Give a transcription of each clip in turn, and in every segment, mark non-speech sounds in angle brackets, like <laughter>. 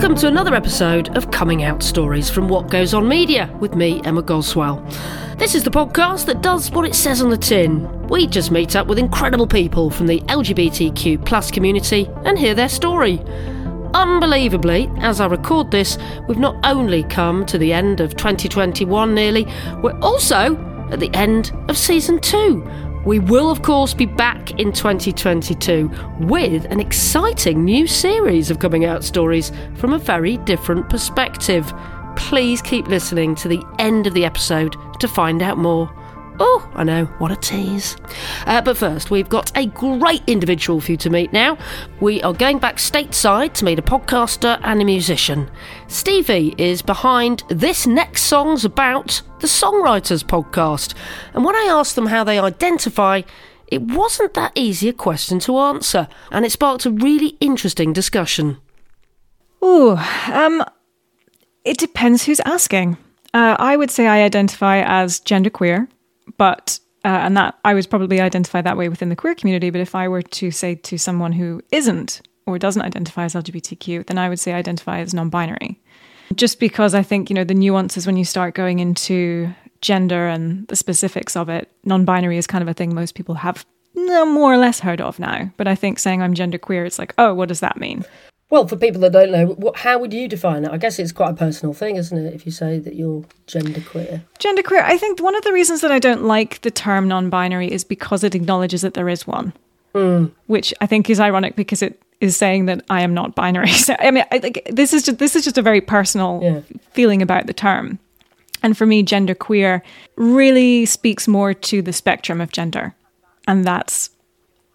Welcome to another episode of Coming Out Stories from What Goes On Media with me, Emma Goswell. This is the podcast that does what it says on the tin. We just meet up with incredible people from the LGBTQ plus community and hear their story. Unbelievably, as I record this, we've not only come to the end of 2021 nearly, we're also at the end of season two. We will, of course, be back in 2022 with an exciting new series of coming out stories from a very different perspective. Please keep listening to the end of the episode to find out more. Oh, I know, what a tease. Uh, but first, we've got a great individual for you to meet now. We are going back stateside to meet a podcaster and a musician. Stevie is behind This Next Song's About, the Songwriters podcast. And when I asked them how they identify, it wasn't that easy a question to answer, and it sparked a really interesting discussion. Ooh, um, it depends who's asking. Uh, I would say I identify as genderqueer but uh, and that I would probably identify that way within the queer community. But if I were to say to someone who isn't or doesn't identify as LGBTQ, then I would say identify as non-binary. Just because I think you know the nuances when you start going into gender and the specifics of it, non-binary is kind of a thing most people have more or less heard of now. But I think saying I'm genderqueer, it's like, oh, what does that mean? Well, for people that don't know, what, how would you define it? I guess it's quite a personal thing, isn't it? If you say that you're genderqueer. Genderqueer. I think one of the reasons that I don't like the term non-binary is because it acknowledges that there is one, mm. which I think is ironic because it is saying that I am not binary. <laughs> So I mean, I think this is just this is just a very personal yeah. feeling about the term. And for me, genderqueer really speaks more to the spectrum of gender, and that's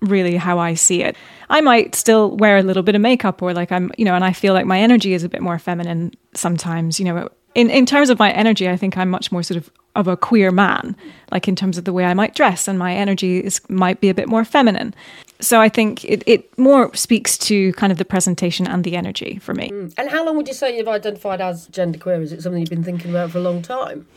really how I see it. I might still wear a little bit of makeup or like I'm, you know, and I feel like my energy is a bit more feminine sometimes, you know. In in terms of my energy, I think I'm much more sort of of a queer man, like in terms of the way I might dress and my energy is might be a bit more feminine. So I think it, it more speaks to kind of the presentation and the energy for me. Mm. And how long would you say you've identified as genderqueer? Is it something you've been thinking about for a long time?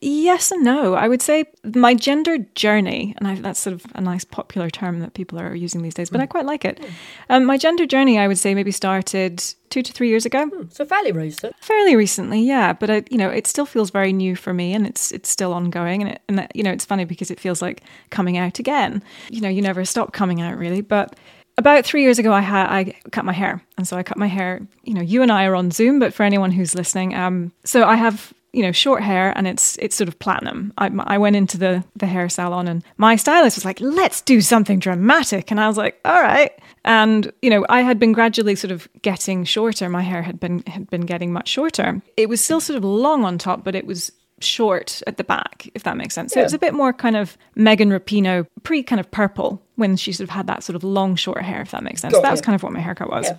Yes and no. I would say my gender journey, and I, that's sort of a nice popular term that people are using these days, but mm. I quite like it. Um, my gender journey, I would say, maybe started two to three years ago. Mm, so fairly recent. Fairly recently, yeah. But I, you know, it still feels very new for me, and it's it's still ongoing. And it, and that, you know, it's funny because it feels like coming out again. You know, you never stop coming out really, but about three years ago, I had I cut my hair, and so I cut my hair. You know, you and I are on Zoom, but for anyone who's listening, um, so I have you know short hair and it's it's sort of platinum. I, I went into the the hair salon and my stylist was like let's do something dramatic. And i was like all right. And you know i had been gradually sort of getting shorter. My hair had been had been getting much shorter. It was still sort of long on top but it was short at the back if that makes sense. So yeah. it was a bit more kind of megan rapinoe pre kind of purple when she sort of had that sort of long short hair if that makes sense. Got that was kind of what my haircut was. Yeah.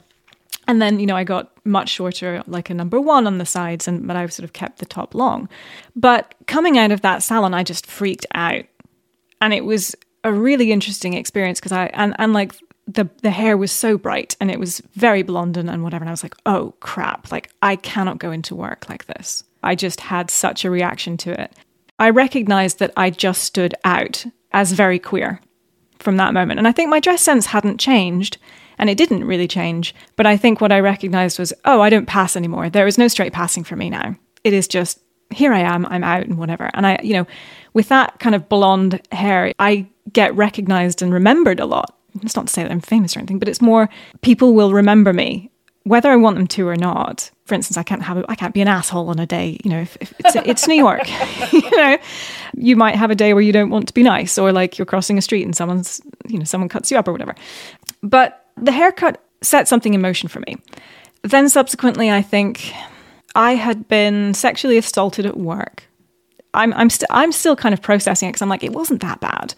And then, you know, I got much shorter, like a number one on the sides, and but I sort of kept the top long. But coming out of that salon, I just freaked out. And it was a really interesting experience because I and, and like the the hair was so bright and it was very blonde and, and whatever. And I was like, oh crap, like I cannot go into work like this. I just had such a reaction to it. I recognized that I just stood out as very queer from that moment. And I think my dress sense hadn't changed. And it didn't really change. But I think what I recognized was, oh, I don't pass anymore. There is no straight passing for me now. It is just, here I am, I'm out and whatever. And I, you know, with that kind of blonde hair, I get recognized and remembered a lot. It's not to say that I'm famous or anything, but it's more people will remember me whether I want them to or not. For instance, I can't have a, I can't be an asshole on a day. You know, if, if it's, it's New York, <laughs> you know, you might have a day where you don't want to be nice, or like you're crossing a street and someone's, you know, someone cuts you up or whatever. But the haircut set something in motion for me. Then subsequently, I think I had been sexually assaulted at work. I'm I'm still I'm still kind of processing it because I'm like it wasn't that bad.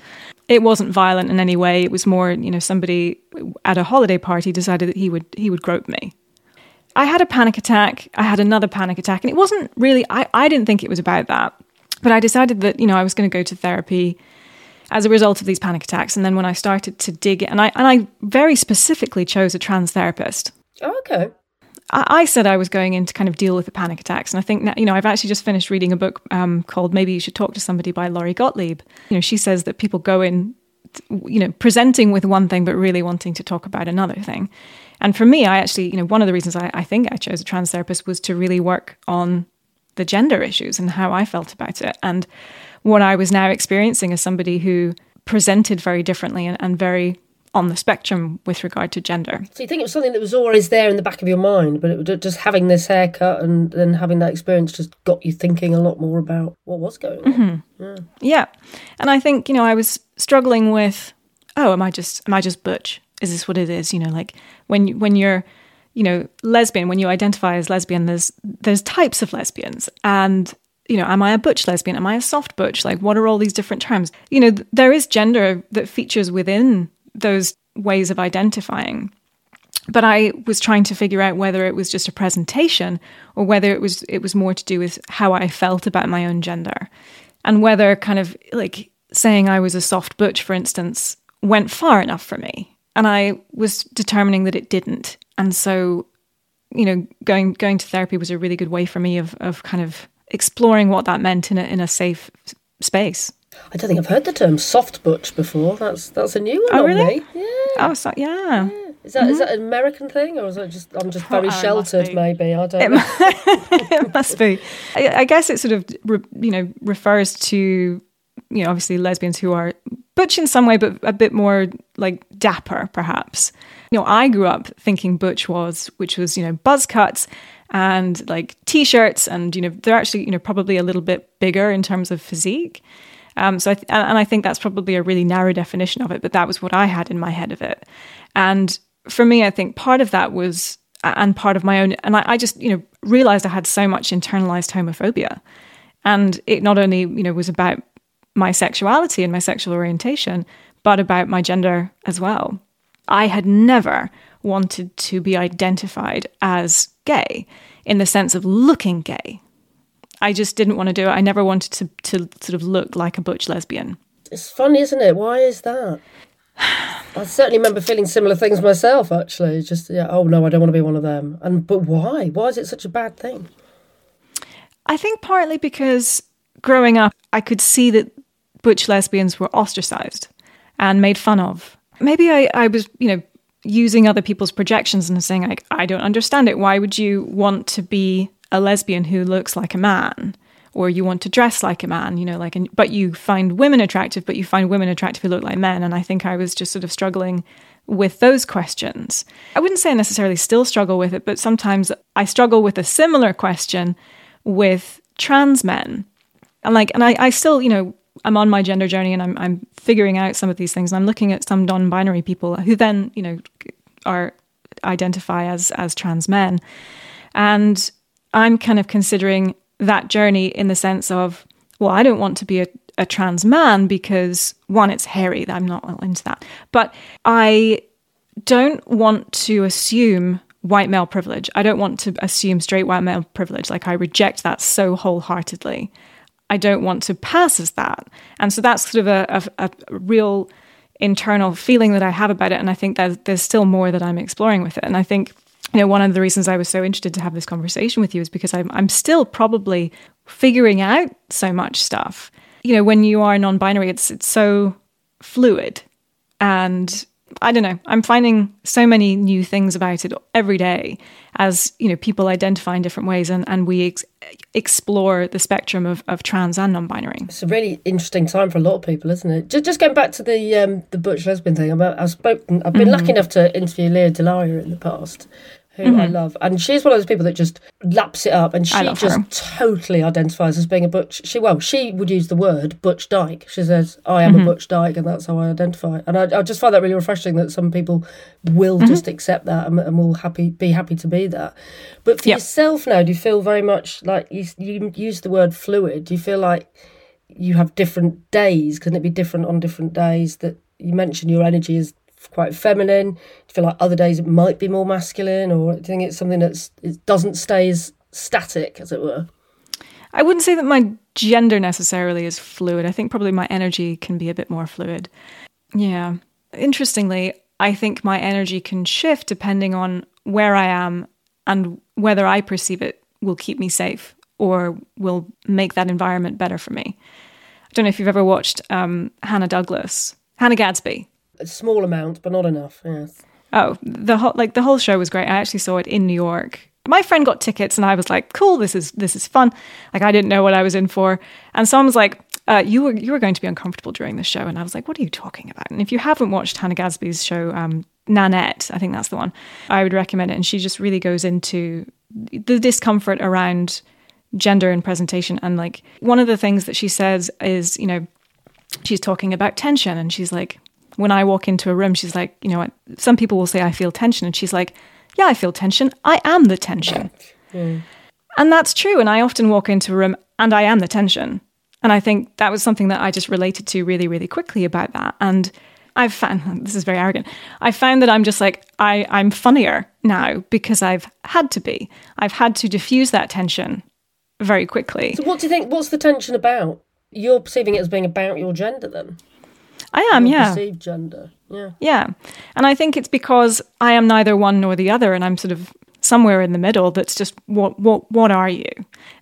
It wasn't violent in any way. It was more you know somebody at a holiday party decided that he would he would grope me. I had a panic attack. I had another panic attack, and it wasn't really. I I didn't think it was about that, but I decided that you know I was going to go to therapy as a result of these panic attacks. And then when I started to dig, and I and I very specifically chose a trans therapist. Oh, okay. I, I said I was going in to kind of deal with the panic attacks, and I think now, you know I've actually just finished reading a book um, called "Maybe You Should Talk to Somebody" by Lori Gottlieb. You know, she says that people go in you know, presenting with one thing but really wanting to talk about another thing. And for me, I actually, you know, one of the reasons I, I think I chose a trans therapist was to really work on the gender issues and how I felt about it. And what I was now experiencing as somebody who presented very differently and, and very on the spectrum with regard to gender. So you think it was something that was always there in the back of your mind, but it, just having this haircut and then having that experience just got you thinking a lot more about what was going on. Mm-hmm. Yeah. yeah, and I think you know I was struggling with, oh, am I just am I just butch? Is this what it is? You know, like when when you're you know lesbian, when you identify as lesbian, there's there's types of lesbians, and you know, am I a butch lesbian? Am I a soft butch? Like, what are all these different terms? You know, there is gender that features within those ways of identifying. But I was trying to figure out whether it was just a presentation or whether it was it was more to do with how I felt about my own gender. And whether kind of like saying I was a soft butch, for instance, went far enough for me. And I was determining that it didn't. And so, you know, going going to therapy was a really good way for me of of kind of exploring what that meant in a in a safe space. I don't think I've heard the term soft butch before. That's that's a new one. on really? me. Yeah. Oh, so, yeah. yeah. Is that, mm-hmm. is that an American thing, or is it just I'm just very oh, sheltered? Maybe I don't. It, know. <laughs> it must be. I, I, guess it sort of you know refers to you know obviously lesbians who are butch in some way, but a bit more like dapper, perhaps. You know, I grew up thinking butch was, which was you know buzz cuts and like t-shirts, and you know they're actually you know probably a little bit bigger in terms of physique. Um, so, I th- and I think that's probably a really narrow definition of it, but that was what I had in my head of it. And for me, I think part of that was, and part of my own, and I, I just, you know, realized I had so much internalized homophobia. And it not only, you know, was about my sexuality and my sexual orientation, but about my gender as well. I had never wanted to be identified as gay in the sense of looking gay. I just didn't want to do it. I never wanted to to sort of look like a butch lesbian. It's funny, isn't it? Why is that? <sighs> I certainly remember feeling similar things myself. Actually, just yeah. Oh no, I don't want to be one of them. And but why? Why is it such a bad thing? I think partly because growing up, I could see that butch lesbians were ostracized and made fun of. Maybe I, I was, you know, using other people's projections and saying like, I don't understand it. Why would you want to be a lesbian who looks like a man? Or you want to dress like a man you know like and, but you find women attractive but you find women attractive who look like men. And i think i was just sort of struggling with those questions. I wouldn't say i necessarily still struggle with it but sometimes i struggle with a similar question with trans men. And like and i, I still you know i'm on my gender journey and I'm, I'm figuring out some of these things and i'm looking at some non-binary people who then you know are identify as as trans men and I'm kind of considering that journey in the sense of, well, I don't want to be a, a trans man because one, it's hairy. That I'm not into that. But I don't want to assume white male privilege. I don't want to assume straight white male privilege. Like I reject that so wholeheartedly. I don't want to pass as that. And so that's sort of a, a, a real internal feeling that I have about it. And I think that there's still more that I'm exploring with it. And I think you know, one of the reasons I was so interested to have this conversation with you is because I'm, I'm still probably figuring out so much stuff. You know, when you are non-binary, it's it's so fluid, and I don't know. I'm finding so many new things about it every day as you know people identify in different ways, and and we ex- explore the spectrum of, of trans and non-binary. It's a really interesting time for a lot of people, isn't it? Just, just going back to the um, the butch lesbian thing. I've, I've spoken. I've been mm-hmm. lucky enough to interview Lea DeLaria in the past, who mm-hmm. I love. And she's one of those people that just laps it up and she just her. totally identifies as being a butch. She well, she would use the word butch dyke. She says, I am mm-hmm. a butch dyke and that's how I identify. And I, I, just find that really refreshing that some people will mm-hmm. just accept that and, and, will happy be happy to be that. But for yep. yourself now, do you feel very much like you, you use the word fluid? Do you feel like you have different days? Can it be different on different days that you mentioned your energy is quite feminine? Do you feel like other days it might be more masculine, or do you think it's something that it doesn't stay as static, as it were? I wouldn't say that my gender necessarily is fluid. I think probably my energy can be a bit more fluid. Yeah. Interestingly, I think my energy can shift depending on where I am and whether I perceive it will keep me safe or will make that environment better for me. I don't know if you've ever watched um, Hannah Douglas Hannah Gadsby. A small amount, but not enough. Yes. Oh, the whole like the whole show was great. I actually saw it in New York. My friend got tickets, and I was like, "Cool, this is this is fun." Like I didn't know what I was in for, and someone was like, uh, "You were you were going to be uncomfortable during the show," and I was like, "What are you talking about?" And if you haven't watched Hannah Gadsby's show, um, Nanette, I think that's the one, I would recommend it. And she just really goes into the discomfort around gender and presentation, and like one of the things that she says is, you know, she's talking about tension, and she's like, when I walk into a room, she's like, you know what? Some people will say I feel tension, and she's like, yeah, I feel tension. I am the tension. Mm. And that's true. And I often walk into a room and I am the tension. And I think that was something that I just related to really, really quickly about that. And I've found <laughs> this is very arrogant. I found that I'm just like I, I'm funnier now because I've had to be. I've had to diffuse that tension very quickly. So what do you think what's the tension about? You're perceiving it as being about your gender then? I am, yeah. Perceived gender. Yeah. Yeah. And I think it's because I am neither one nor the other and I'm sort of somewhere in the middle that's just what what what are you?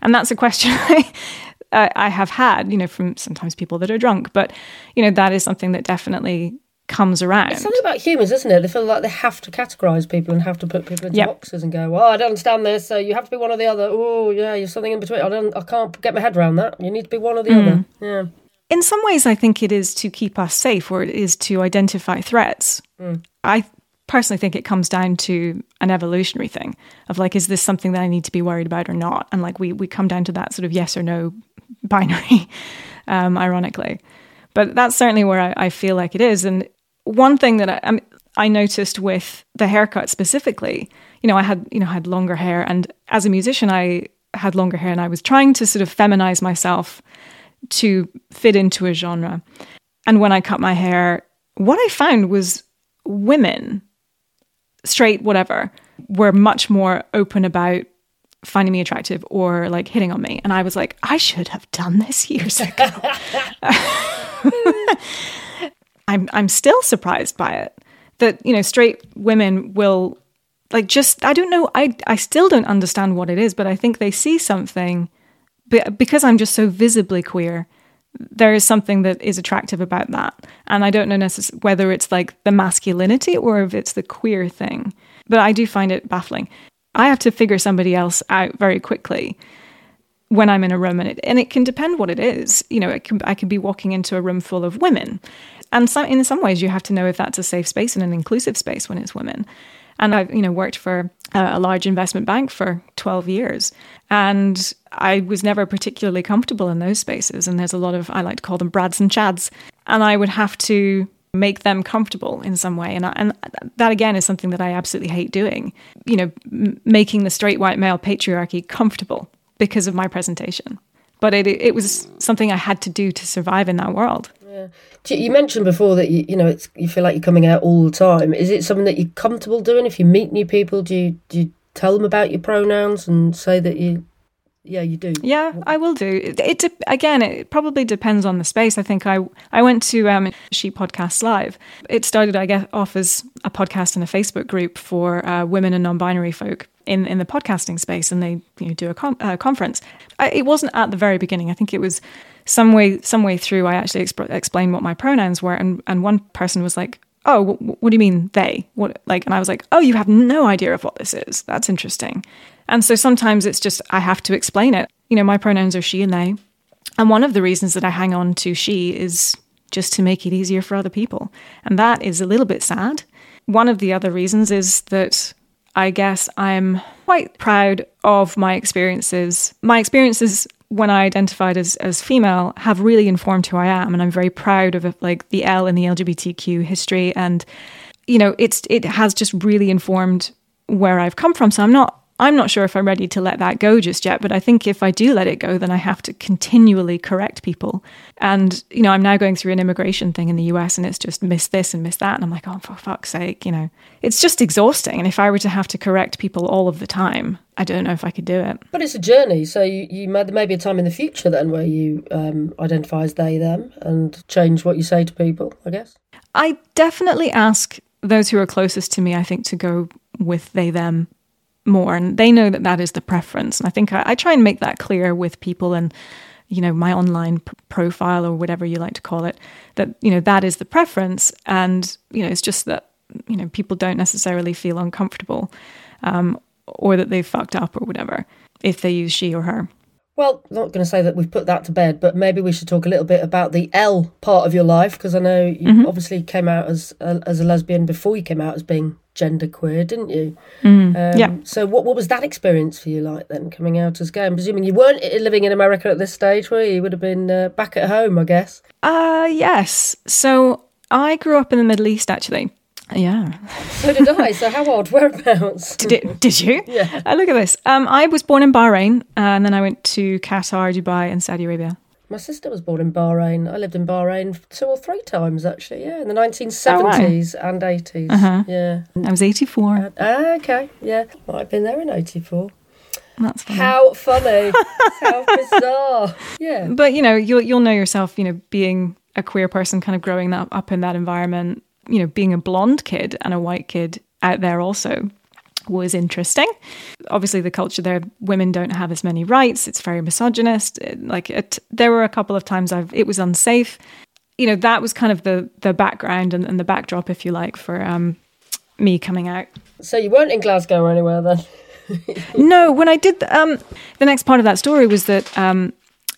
And that's a question <laughs> I I have had, you know, from sometimes people that are drunk, but you know, that is something that definitely comes around. It's something about humans, isn't it? They feel like they have to categorize people and have to put people into Yep. boxes and go, "Oh, I don't understand this, so you have to be one or the other." Oh, yeah, you're something in between. I don't, I can't get my head around that. You need to be one or the mm. other. Yeah. In some ways, I think it is to keep us safe or it is to identify threats. I personally think it comes down to an evolutionary thing of like, is this something that I need to be worried about or not? And like, we, we come down to that sort of yes or no <laughs> binary, um, ironically. But that's certainly where I, I feel like it is. And one thing that I, I, I noticed with the haircut specifically, you know, I had, you know, I had longer hair and as a musician, I had longer hair and I was trying to sort of feminize myself to fit into a genre. And when I cut my hair, what I found was women, straight, whatever, were much more open about finding me attractive or like hitting on me. And I was like, I should have done this years <laughs> ago. <laughs> I'm I'm still surprised by it. That, you know, straight women will like just I don't know, I I still don't understand what it is, but I think they see something be- because I'm just so visibly queer, there is something that is attractive about that. And I don't know necess- whether it's like the masculinity or if it's the queer thing. But I do find it baffling. I have to figure somebody else out very quickly when I'm in a room, and it, and it can depend what it is. You know, it can, I could be walking into a room full of women. And some, in some ways, you have to know if that's a safe space and an inclusive space when it's women. And I've, you know, worked for a, large investment bank for 12 years. And I was never particularly comfortable in those spaces. And there's a lot of, I like to call them Brads and Chads. And I would have to make them comfortable in some way. And, I, and that, again, is something that I absolutely hate doing. You know, m- making the straight white male patriarchy comfortable because of my presentation. But it, it was something I had to do to survive in that world. Do You mentioned before that you, you know it's you feel like you're coming out all the time. Is it something that you're comfortable doing? If you meet new people, do you do you tell them about your pronouns and say that you, yeah, you do? Yeah, I will do. It, it again, it probably depends on the space. I think I I went to um, She Podcasts Live. It started, I guess, off as a podcast and a Facebook group for uh, women and non-binary folk in in the podcasting space, and they you know do a con- uh, conference. I, it wasn't at the very beginning. I think it was some way some way through. I actually exp- explained what my pronouns were, and and one person was like. Oh, wh- what do you mean they? What like? And I was like, oh, you have no idea of what this is. That's interesting. And so sometimes it's just I have to explain it. You know, my pronouns are she and they. And one of the reasons that I hang on to she is just to make it easier for other people. And that is a little bit sad. One of the other reasons is that I guess I'm quite proud of my experiences. My experiences when I identified as, as female have really informed who I am. And I'm very proud of like the L in the LGBTQ history. And, you know, it's it has just really informed where I've come from. So I'm not I'm not sure if I'm ready to let that go just yet, but I think if I do let it go, then I have to continually correct people. And, you know, I'm now going through an immigration thing in the US and it's just miss this and miss that. And I'm like, oh, for fuck's sake, you know, it's just exhausting. And if I were to have to correct people all of the time, I don't know if I could do it. But it's a journey, so you, you may, there may be a time in the future then where you um, identify as they them and change what you say to people. I guess. I definitely ask those who are closest to me, I think, to go with they them more and they know that that is the preference and i think I, I, try and make that clear with people and you know, my online p- profile or whatever you like to call it, that, you know, that is the preference. And, you know, it's just that, you know, people don't necessarily feel uncomfortable um, or that they've fucked up or whatever if they use she or her. Well, I'm not going to say that we've put that to bed, but maybe we should talk a little bit about the L part of your life because I know you mm-hmm. obviously came out as a, as a lesbian before you came out as being genderqueer, didn't you? Mm, um, yeah. So, what what was that experience for you like then, coming out as gay? I'm presuming you weren't living in America at this stage, were you? You would have been uh, back at home, I guess. Uh yes. So I grew up in the Middle East, actually. Yeah. So did I. So how old? <laughs> Whereabouts? <laughs> Did it? Did you? Yeah. Uh, look at this. Um, I was born in Bahrain, uh, and then I went to Qatar, Dubai, and Saudi Arabia. My sister was born in Bahrain. I lived in Bahrain two or three times actually. Yeah, in the 1970s oh, wow. and 80s. Uh-huh. Yeah. I was 84. Uh, ah, okay. Yeah, might have been there in 84. That's funny. How funny. <laughs> How bizarre. Yeah. But you know, you'll you'll know yourself. You know, being a queer person, kind of growing up up in that environment you know, being a blonde kid and a white kid out there also was interesting. Obviously, the culture there, women don't have as many rights. It's very misogynist. Like, it, there were a couple of times I've it was unsafe. You know, that was kind of the the background and, and the backdrop, if you like, for um, me coming out. So you weren't in Glasgow or anywhere then? <laughs> no, when I did the, um, the next part of that story was that um,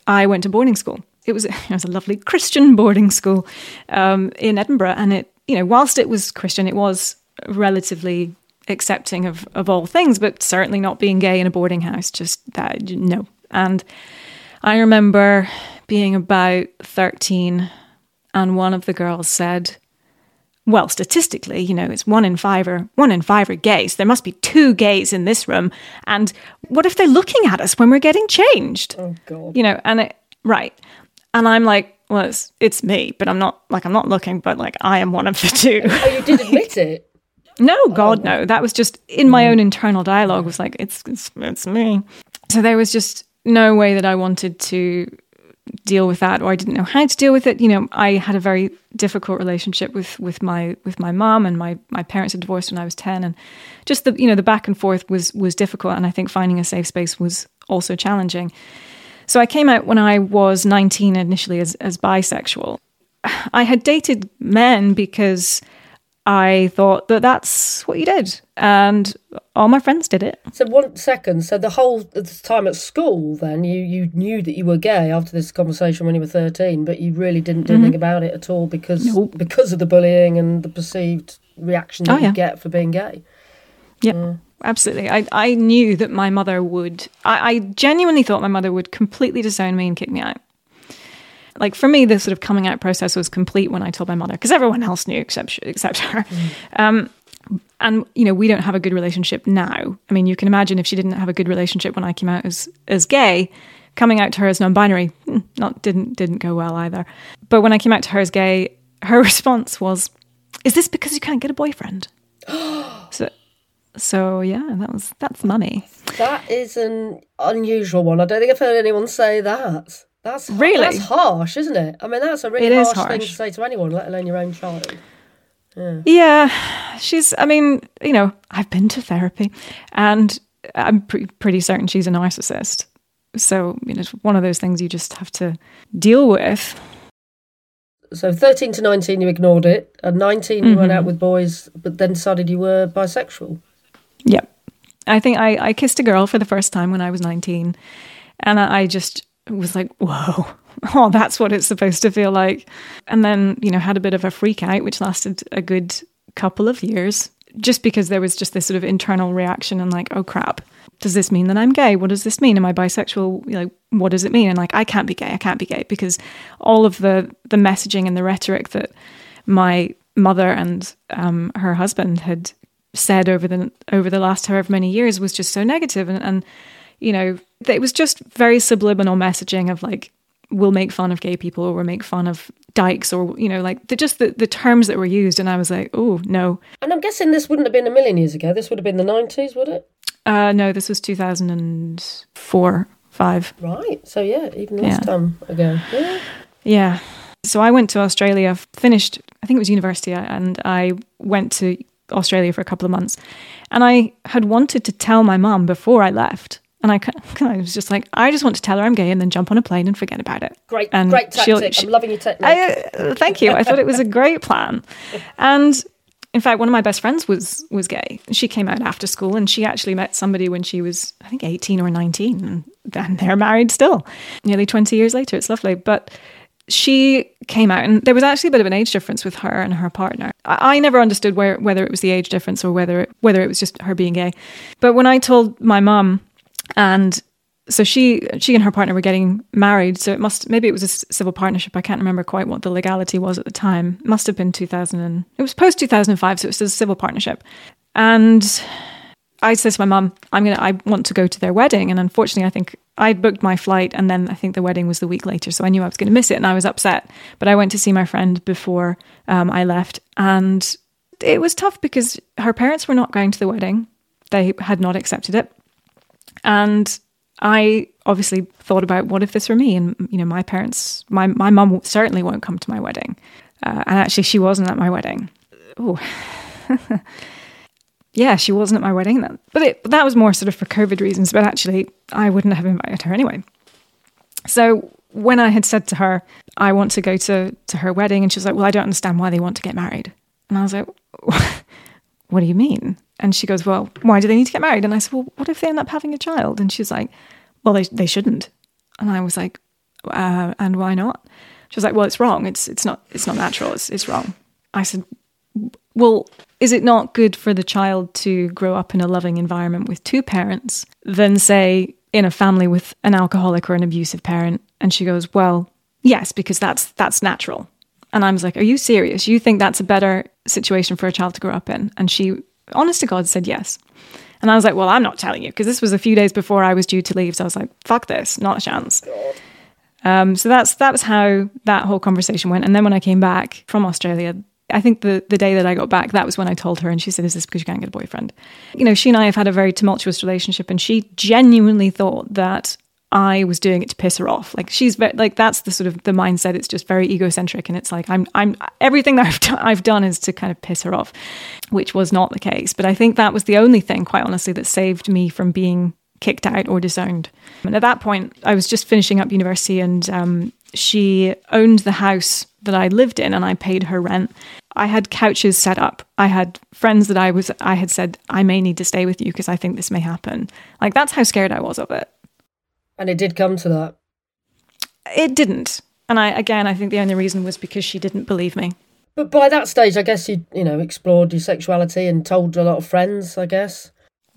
I went to boarding school. It was <laughs> it was a lovely Christian boarding school um, in Edinburgh, and it you know, whilst it was Christian, it was relatively accepting of, of all things, but certainly not being gay in a boarding house. Just that, no. And I remember being about 13, and one of the girls said, well, statistically, you know, it's one in five or one in five are gays. There must be two gays in this room. And what if they're looking at us when we're getting changed? Oh God. You know, and it, right. And I'm like, well, it's, it's me, but I'm not like I'm not looking, but like I am one of the two. Oh, you did admit it. No, oh. God, oh. no. That was just in my own mm. internal dialogue. Was like it's, it's it's me. So there was just no way that I wanted to deal with that, or I didn't know how to deal with it. You know, I had a very difficult relationship with with my with my mom, and my my parents had divorced when I was ten, and just the you know the back and forth was was difficult, and I think finding a safe space was also challenging. So I came out when I was 19 initially as, as bisexual. <sighs> I had dated men because I thought that that's what you did. And all my friends did it. So, one second. So, the whole time at school, then, you, you knew that you were gay after this conversation when you were 13, but you really didn't do mm-hmm. anything about it at all because, nope. because of the bullying and the perceived reaction that oh, yeah. you get for being gay. Yeah absolutely. I, I knew that my mother would, I, I genuinely thought my mother would completely disown me and kick me out. Like for me, the sort of coming out process was complete when I told my mother, because everyone else knew except except her. <laughs> Mm. Um, and you know, we don't have a good relationship now. I mean, you can imagine if she didn't have a good relationship when I came out as as gay, coming out to her as non-binary, hmm, not didn't didn't go well either. But when I came out to her as gay, her <laughs> response was, "Is this because you can't get a boyfriend?" <gasps> so so yeah, that was that's money. That is an unusual one. I don't think I've heard anyone say that. That's really that's harsh, isn't it? I mean, that's a really harsh, harsh, thing to say to anyone, let alone your own child. Yeah. yeah, she's. I mean, you know, I've been to therapy, and I'm pre- pretty certain she's a narcissist. So you know, it's one of those things you just have to deal with. So 13 to 19, you ignored it. At 19, you mm-hmm. went out with boys, but then decided you were bisexual. Yep. I think I, I kissed a girl for the first time when I was 19. And I just was like, whoa, <laughs> oh, that's what it's supposed to feel like. And then, you know, had a bit of a freak out, which lasted a good couple of years, just because there was just this sort of internal reaction and like, oh crap, does this mean that I'm gay? What does this mean? Am I bisexual? You know, what does it mean? And like, I can't be gay. I can't be gay because all of the the messaging and the rhetoric that my mother and um, her husband had said over the over the last however many years was just so negative and, and you know it was just very subliminal messaging of like we'll make fun of gay people or we'll make fun of dykes or you know like the, just the, the terms that were used. And i was like oh no. And i'm guessing this wouldn't have been a million years ago. This would have been the 90s would it? Uh no this was 2004 5 right. So yeah even less yeah. time ago. Yeah. Yeah. So i went to australia finished i think it was university and i went to Australia for a couple of months. And I had wanted to tell my mum before I left And I of was just like, I just want to tell her I'm gay and then jump on a plane and forget about it. Great, and great tactic. She, I'm loving your technique. I, uh, thank you. I thought it was a great plan. <laughs> And in fact, one of my best friends was was gay. She came out after school and she actually met somebody when she was, I think, 18 or 19. And they're married still, nearly 20 years later. It's lovely. But she came out and there was actually a bit of an age difference with her and her partner. I, I never understood where, whether it was the age difference or whether it, whether it was just her being gay. But when I told my mum and so she she and her partner were getting married. So it must maybe it was a civil partnership. I can't remember quite what the legality was at the time. It must have been 2000 and, it was post 2005 so it was a civil partnership. And i said to my mum i'm gonna i want to go to their wedding. And unfortunately i think i booked my flight and then i think the wedding was the week later so i knew i was going to miss it and i was upset. But i went to see my friend before um, i left and it was tough because her parents were not going to the wedding. They had not accepted it and I obviously thought about what if this were me? And, you know, my parents, my, my mum certainly won't come to my wedding. Uh, and actually, she wasn't at my wedding. Oh, <laughs> yeah, she wasn't at my wedding. That, but it, that was more sort of for COVID reasons. But actually, I wouldn't have invited her anyway. So when I had said to her, I want to go to, to her wedding, and she was like, Well, I don't understand why they want to get married. And I was like, What do you mean? And she goes, Well, why do they need to get married? And I said, Well, what if they end up having a child? And she's like, Well, they, they shouldn't. And I was like, uh, And why not? She was like, Well, it's wrong. It's, it's, not, it's not natural. It's, it's wrong. I said, Well, is it not good for the child to grow up in a loving environment with two parents than, say, in a family with an alcoholic or an abusive parent? And she goes, Well, yes, because that's that's natural. And I was like, Are you serious? You think that's a better situation for a child to grow up in? And she honest to God, said yes. And I was like, well, I'm not telling you because this was a few days before I was due to leave. So I was like, fuck this, not a chance. Um, so that's that was how that whole conversation went. And then when I came back from Australia, I think the the day that I got back, that was when I told her, and she said, "Is this because you can't get a boyfriend?" You know, she and I have had a very tumultuous relationship, and she genuinely thought that I was doing it to piss her off. Like she's very, like that's the sort of the mindset. It's just very egocentric, and it's like I'm I'm everything that I've done, I've done is to kind of piss her off, which was not the case. But I think that was the only thing, quite honestly, that saved me from being kicked out or disowned. And at that point, I was just finishing up university, and um, she owned the house that I lived in, and I paid her rent. I had couches set up. I had friends that I was I had said I may need to stay with you because I think this may happen. Like that's how scared I was of it. And it did come to that. It didn't. And I again I think the only reason was because she didn't believe me. But by that stage I guess you you know, explored your sexuality and told a lot of friends, I guess.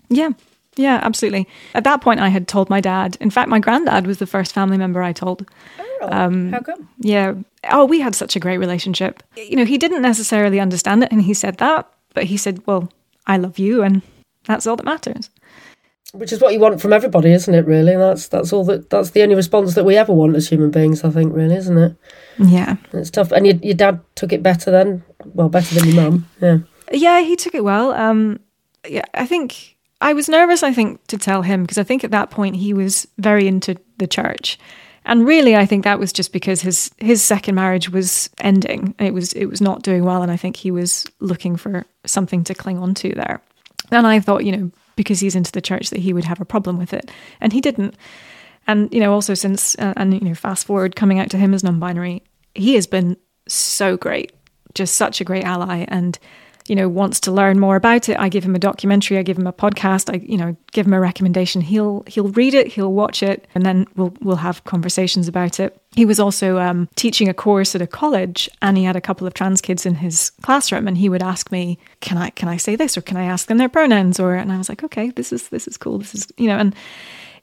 Yeah. Yeah, absolutely. At that point I had told my dad. In fact, my granddad was the first family member I told. Oh, um, how come? Yeah. Oh, we had such a great relationship. You know, he didn't necessarily understand it and he said that, but he said, "Well, I love you and that's all that matters." Which is what you want from everybody, isn't it? Really, that's that's all that that's the only response that we ever want as human beings. I think, really, isn't it? Yeah, it's tough. And your your dad took it better then, well, better than your mum. Yeah, yeah, he took it well. Um, yeah, I think I was nervous. I think to tell him because I think at that point he was very into the church. And really, I think that was just because his his second marriage was ending. It was it was not doing well, and I think he was looking for something to cling on to there. And I thought, you know, because he's into the church that he would have a problem with it. And he didn't. And, you know, also since, uh, and, you know, fast forward coming out to him as non binary, he has been so great, just such a great ally. And, you know, wants to learn more about it. I give him a documentary, I give him a podcast, I, you know, give him a recommendation. He'll he'll read it, he'll watch it, and then we'll we'll have conversations about it. He was also um, teaching a course at a college, and he had a couple of trans kids in his classroom, and he would ask me, "Can I can I say this, or can I ask them their pronouns?" Or and I was like, "Okay, this is this is cool. This is you know," and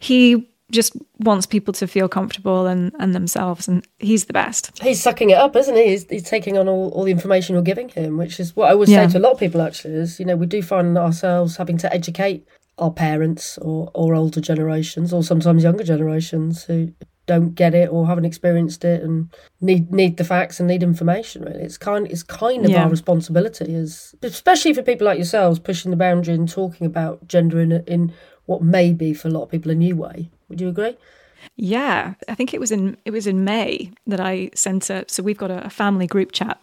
he just wants people to feel comfortable and, and themselves and he's the best he's sucking it up isn't he he's, he's taking on all, all the information you're giving him which is what i would yeah. say to a lot of people actually is you know we do find ourselves having to educate our parents or, or older generations or sometimes younger generations who don't get it or haven't experienced it and need need the facts and need information really it's kind it's kind of yeah. our responsibility as especially for people like yourselves pushing the boundary and talking about gender in in what may be for a lot of people a new way would you agree? Yeah, I think it was in it was in May that I sent a. So we've got a, family group chat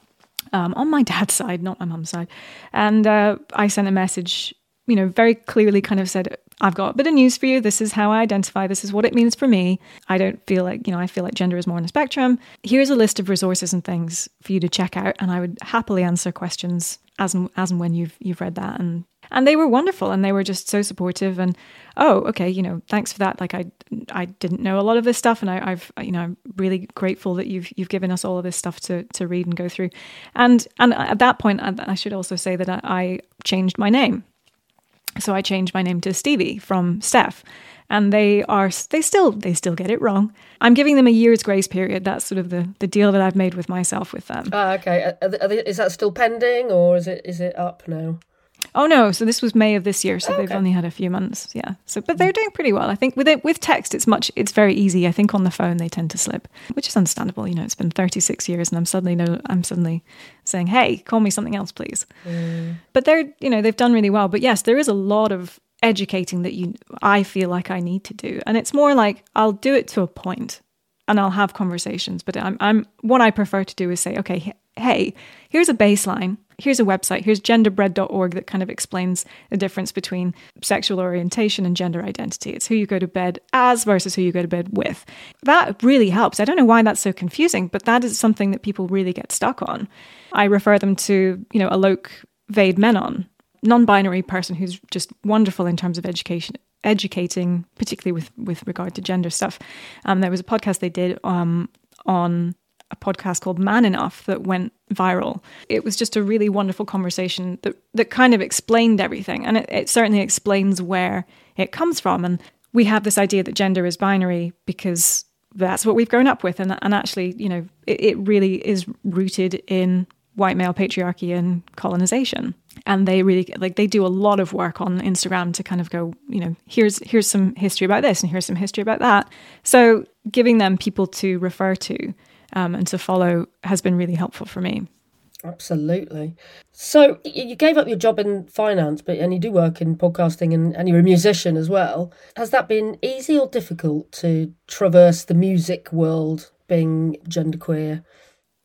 um, on my <laughs> dad's side, not my mum's side, and uh, I sent a message you know, very clearly kind of said, I've got a bit of news for you. This is how I identify. This is what it means for me. I don't feel like, you know, I feel like gender is more on a spectrum. Here's a list of resources and things for you to check out. And I would happily answer questions as and, as and when you've, you've read that. And, and they were wonderful and they were just so supportive. And, oh, okay, you know, thanks for that. Like I, I didn't know a lot of this stuff. And I, I've, you know, I'm really grateful that you've, you've given us all of this stuff to, to read and go through. And, and at that point, I, I should also say that I, I changed my name so I changed my name to Stevie from Steph. And they are they still they still get it wrong. I'm giving them a year's grace period. That's sort of the, the deal that I've made with myself with them. Ah, okay. They, is that still pending or is it is it up now? Oh no! So this was May of this year, so okay. they've only had a few months. Yeah. So, but they're doing pretty well. I think with it with text, it's much it's very easy. I think on the phone they tend to slip, which is understandable. You know, it's been 36 years, and I'm suddenly no, I'm suddenly saying, "Hey, call me something else, please." Mm. But they're you know they've done really well. But yes, there is a lot of educating that you I feel like I need to do, and it's more like I'll do it to a point, and I'll have conversations. But I'm I'm what I prefer to do is say, okay, hey, here's a baseline here's a website, here's genderbread.org that kind of explains the difference between sexual orientation and gender identity. It's who you go to bed as versus who you go to bed with. That really helps. I don't know why that's so confusing, but that is something that people really get stuck on. I refer them to, you know, Alok Vaid-Menon, non-binary person who's just wonderful in terms of education educating particularly with with regard to gender stuff um, there was a podcast they did um, on a podcast called Man Enough that went viral. It was just a really wonderful conversation that, that kind of explained everything. And it, it certainly explains where it comes from. And we have this idea that gender is binary because that's what we've grown up with. And, and actually, you know, it, it really is rooted in white male patriarchy and colonization and they really like they do a lot of work on Instagram to kind of go, you know, here's here's some history about this and here's some history about that. So giving them people to refer to um, and to follow has been really helpful for me. Absolutely. So you gave up your job in finance, but and you do work in podcasting, and, and you're a musician as well. Has that been easy or difficult to traverse the music world, being genderqueer?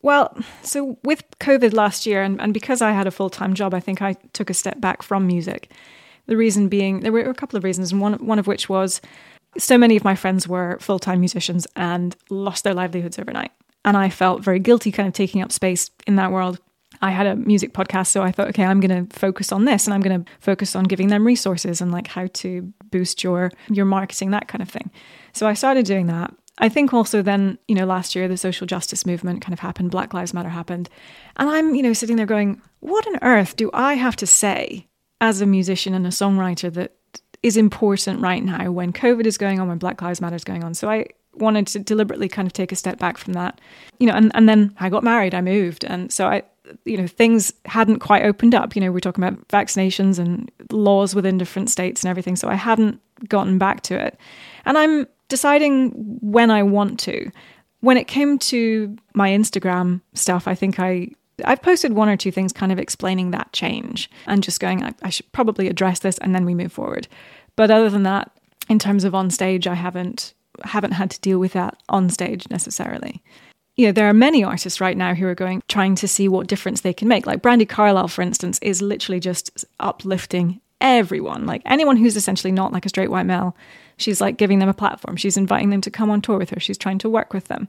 Well, so with COVID last year, and, and because I had a full time job, I think I took a step back from music. The reason being, there were a couple of reasons, and one one of which was so many of my friends were full time musicians and lost their livelihoods overnight. And I felt very guilty kind of taking up space in that world. I had a music podcast, so I thought, okay, I'm going to focus on this and I'm going to focus on giving them resources and like how to boost your your marketing, that kind of thing. So I started doing that. I think also then, you know, last year the social justice movement kind of happened, Black Lives Matter happened. And I'm, you know, sitting there going, what on earth do I have to say as a musician and a songwriter that is important right now when COVID is going on, when Black Lives Matter is going on? So I wanted to deliberately kind of take a step back from that, you know, and, and then I got married, I moved. And so I, you know, things hadn't quite opened up. You know, we're talking about vaccinations and laws within different states and everything. So I hadn't gotten back to it. And I'm deciding when I want to. When it came to my Instagram stuff, I think I I've posted one or two things kind of explaining that change and just going, I, I, should probably address this and then we move forward. But other than that, in terms of on stage, I haven't haven't had to deal with that on stage necessarily. You know, there are many artists right now who are going trying to see what difference they can make. Like Brandi Carlile, for instance, is literally just uplifting everyone. Like anyone who's essentially not like a straight white male, she's like giving them a platform. She's inviting them to come on tour with her. She's trying to work with them,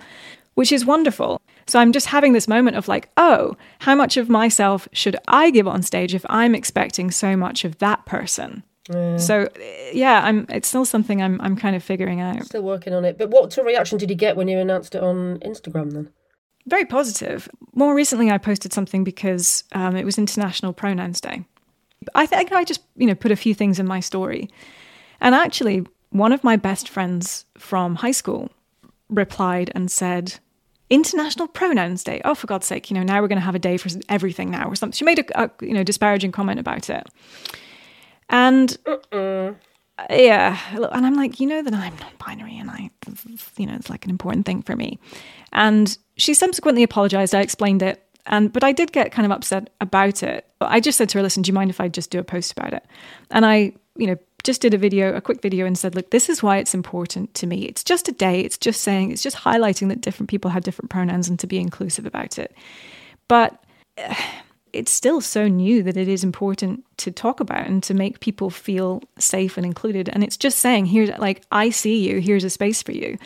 which is wonderful. So I'm just having this moment of like, oh, how much of myself should I give on stage if I'm expecting so much of that person? Yeah. So yeah, I'm. It's still something I'm. I'm kind of figuring out. Still working on it. But what sort of reaction did you get when you announced it on Instagram then? Very positive. More recently, I posted something because um, it was International Pronouns Day. I think I just you know put a few things in my story, and actually, one of my best friends from high school replied and said, International Pronouns Day. Oh, for God's sake! You know now we're going to have a day for everything now or something. She made a, a you know disparaging comment about it. And uh yeah, and I'm like, you know that I'm non-binary, and I, you know, it's like an important thing for me. And she subsequently apologized. I explained it, and but I did get kind of upset about it. I just said to her, "Listen, do you mind if I just do a post about it?" And I, you know, just did a video, a quick video, and said, "Look, this is why it's important to me. It's just a day. It's just saying, it's just highlighting that different people have different pronouns and to be inclusive about it." But it's still so new that it is important to talk about and to make people feel safe and included. And it's just saying, here's like, I see you, here's a space for you.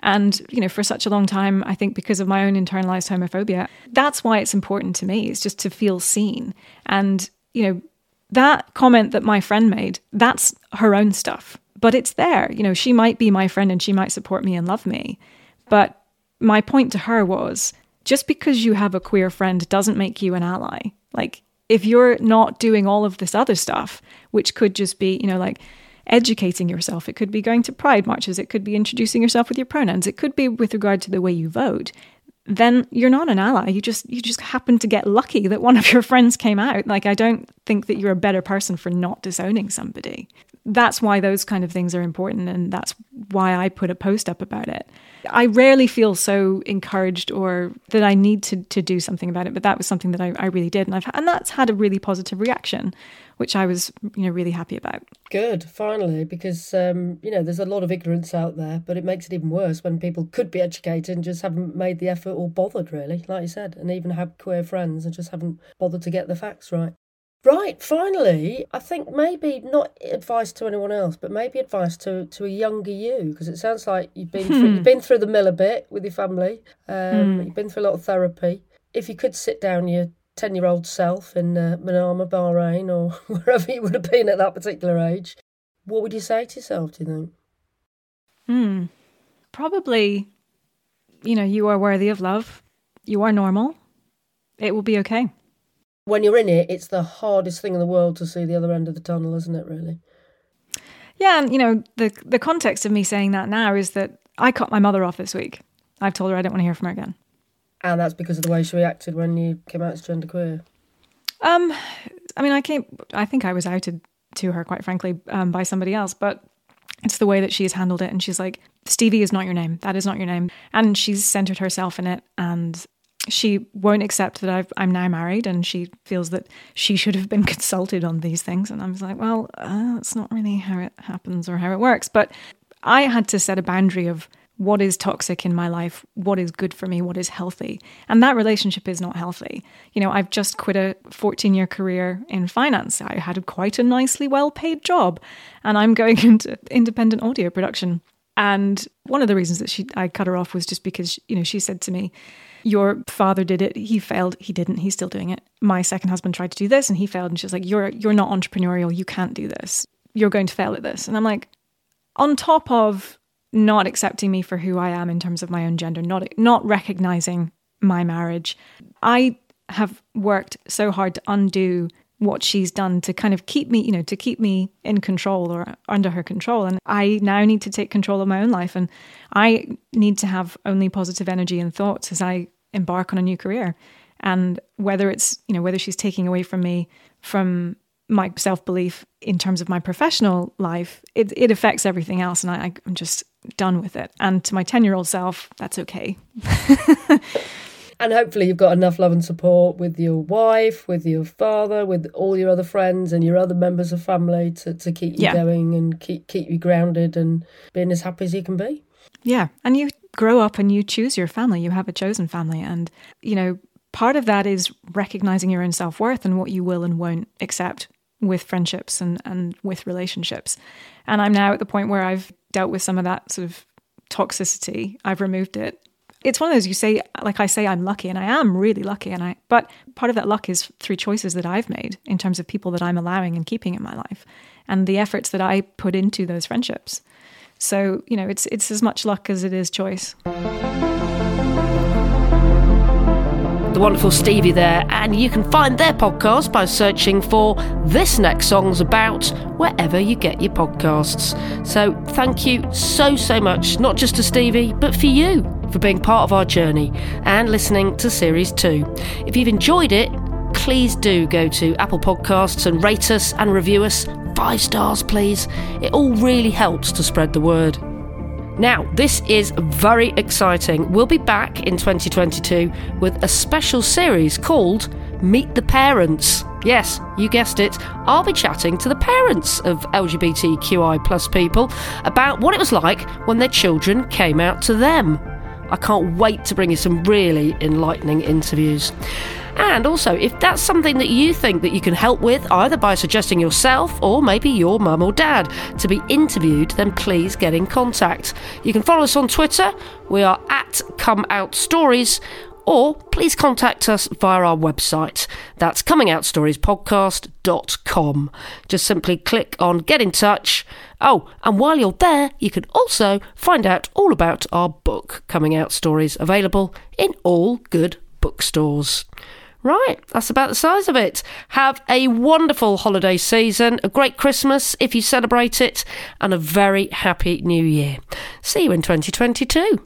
And, you know, for such a long time, I think because of my own internalized homophobia, that's why it's important to me, is just to feel seen. And, you know, that comment that my friend made, that's her own stuff, but it's there. You know, she might be my friend and she might support me and love me. But my point to her was just because you have a queer friend doesn't make you an ally. Like, if you're not doing all of this other stuff, which could just be, you know, like educating yourself, it could be going to pride marches, it could be introducing yourself with your pronouns, it could be with regard to the way you vote, then you're not an ally. You just you just happen to get lucky that one of your <laughs> friends came out. Like I don't think that you're a better person for not disowning somebody. That's why those kind of things are important and that's why I put a post up about it. I rarely feel so encouraged or that I need to to do something about it, but that was something that I, I really did and I've and that's had a really positive reaction which I was, you know, really happy about. Good, finally, because um, you know there's a lot of ignorance out there, but it makes it even worse when people could be educated and just haven't made the effort or bothered, really, like you said, and even have queer friends and just haven't bothered to get the facts right. Right, finally, I think maybe not advice to anyone else, but maybe advice to, to a younger you, because it sounds like you've been through, you've been through the mill a bit with your family. Um, mm. You've been through a lot of therapy. If you could sit down your 10 year old self in uh, Manama, Bahrain, or <laughs> wherever you would have been at that particular age, what would you say to yourself, do you think? Hmm. Probably, you know, you are worthy of love. You are normal. It will be okay. When you're in it, it's the hardest thing in the world to see the other end of the tunnel, isn't it, really? Yeah, and you know, the the context of me saying that now is that I cut my mother off this week. I've told her I don't want to hear from her again. And that's because of the way she reacted when you came out as genderqueer. Um, I mean, I came. I think I was outed to her, quite frankly, um, by somebody else. But it's the way that she's handled it, and she's like, "Stevie is not your name. That is not your name." And she's centered herself in it, and she won't accept that i am now married, and she feels that she should have been <laughs> consulted on these things. And I was like, "Well, uh, that's not really how it happens or how it works." But I had to set a boundary of what is toxic in my life, what is good for me, what is healthy. And that relationship is not healthy. You know, I've just quit a 14 year career in finance. I had a quite a nicely well paid job, and I'm going <laughs> into independent audio production. And one of the reasons that she I cut her off was just because, you know, she said to me, Your father did it, he failed, he didn't, he's still doing it. My second husband tried to do this and he failed. And she's like, You're you're not entrepreneurial, you can't do this. You're going to fail at this. And I'm like, on top of not accepting me for who I am in terms of my own gender, not not recognizing my marriage. I have worked so hard to undo what she's done to kind of keep me, you know, to keep me in control or under her control. And I now need to take control of my own life. And I need to have only positive energy and thoughts as I embark on a new career. And whether it's, you know, whether she's taking away from me from my self belief in terms of my professional life, it, it affects everything else. And I, I'm just done with it. And to my 10 year old self, that's okay. <laughs> and hopefully, you've got enough love and support with your wife, with your father, with all your other friends and your other members of family to, to keep you yeah. going and keep, keep you grounded and being as happy as you can be. Yeah. And you grow up and you choose your family, you have a chosen family. And, you know, part of that is recognizing your own self worth and what you will and won't accept with friendships and, and with relationships. And I'm now at the point where I've dealt with some of that sort of toxicity. I've removed it. It's one of those you say, like I say, I'm lucky, and I am really lucky. And I, but part of that luck is through choices that I've made in terms of people that I'm allowing and keeping in my life, and the efforts that I put into those friendships. So you know, it's it's as much luck as it is choice the wonderful Stevie there, and you can find their podcast by searching for This Next Song's About wherever you get your podcasts. So thank you so, so much, not just to Stevie, but for you for being part of our journey and listening to Series 2. If you've enjoyed it, please do go to Apple Podcasts and rate us and review us. Five stars, please. It all really helps to spread the word. Now, this is very exciting. We'll be back in 2022 with a special series called Meet the Parents. Yes, you guessed it. I'll be chatting to the parents of LGBTQI plus people about what it was like when their children came out to them. I can't wait to bring you some really enlightening interviews. And also, if that's something that you think that you can help with, either by suggesting yourself or maybe your mum or dad to be interviewed, then please get in contact. You can follow us on Twitter. We are at Come Out Stories or please contact us via our website. That's comingoutStoriesPodcast.com. Just simply click on Get in Touch. Oh, and while you're there, you can also find out all about our book, Coming Out Stories, available in all good bookstores. Right, that's about the size of it. Have a wonderful holiday season, a great Christmas if you celebrate it, and a very happy new year. See you in 2022.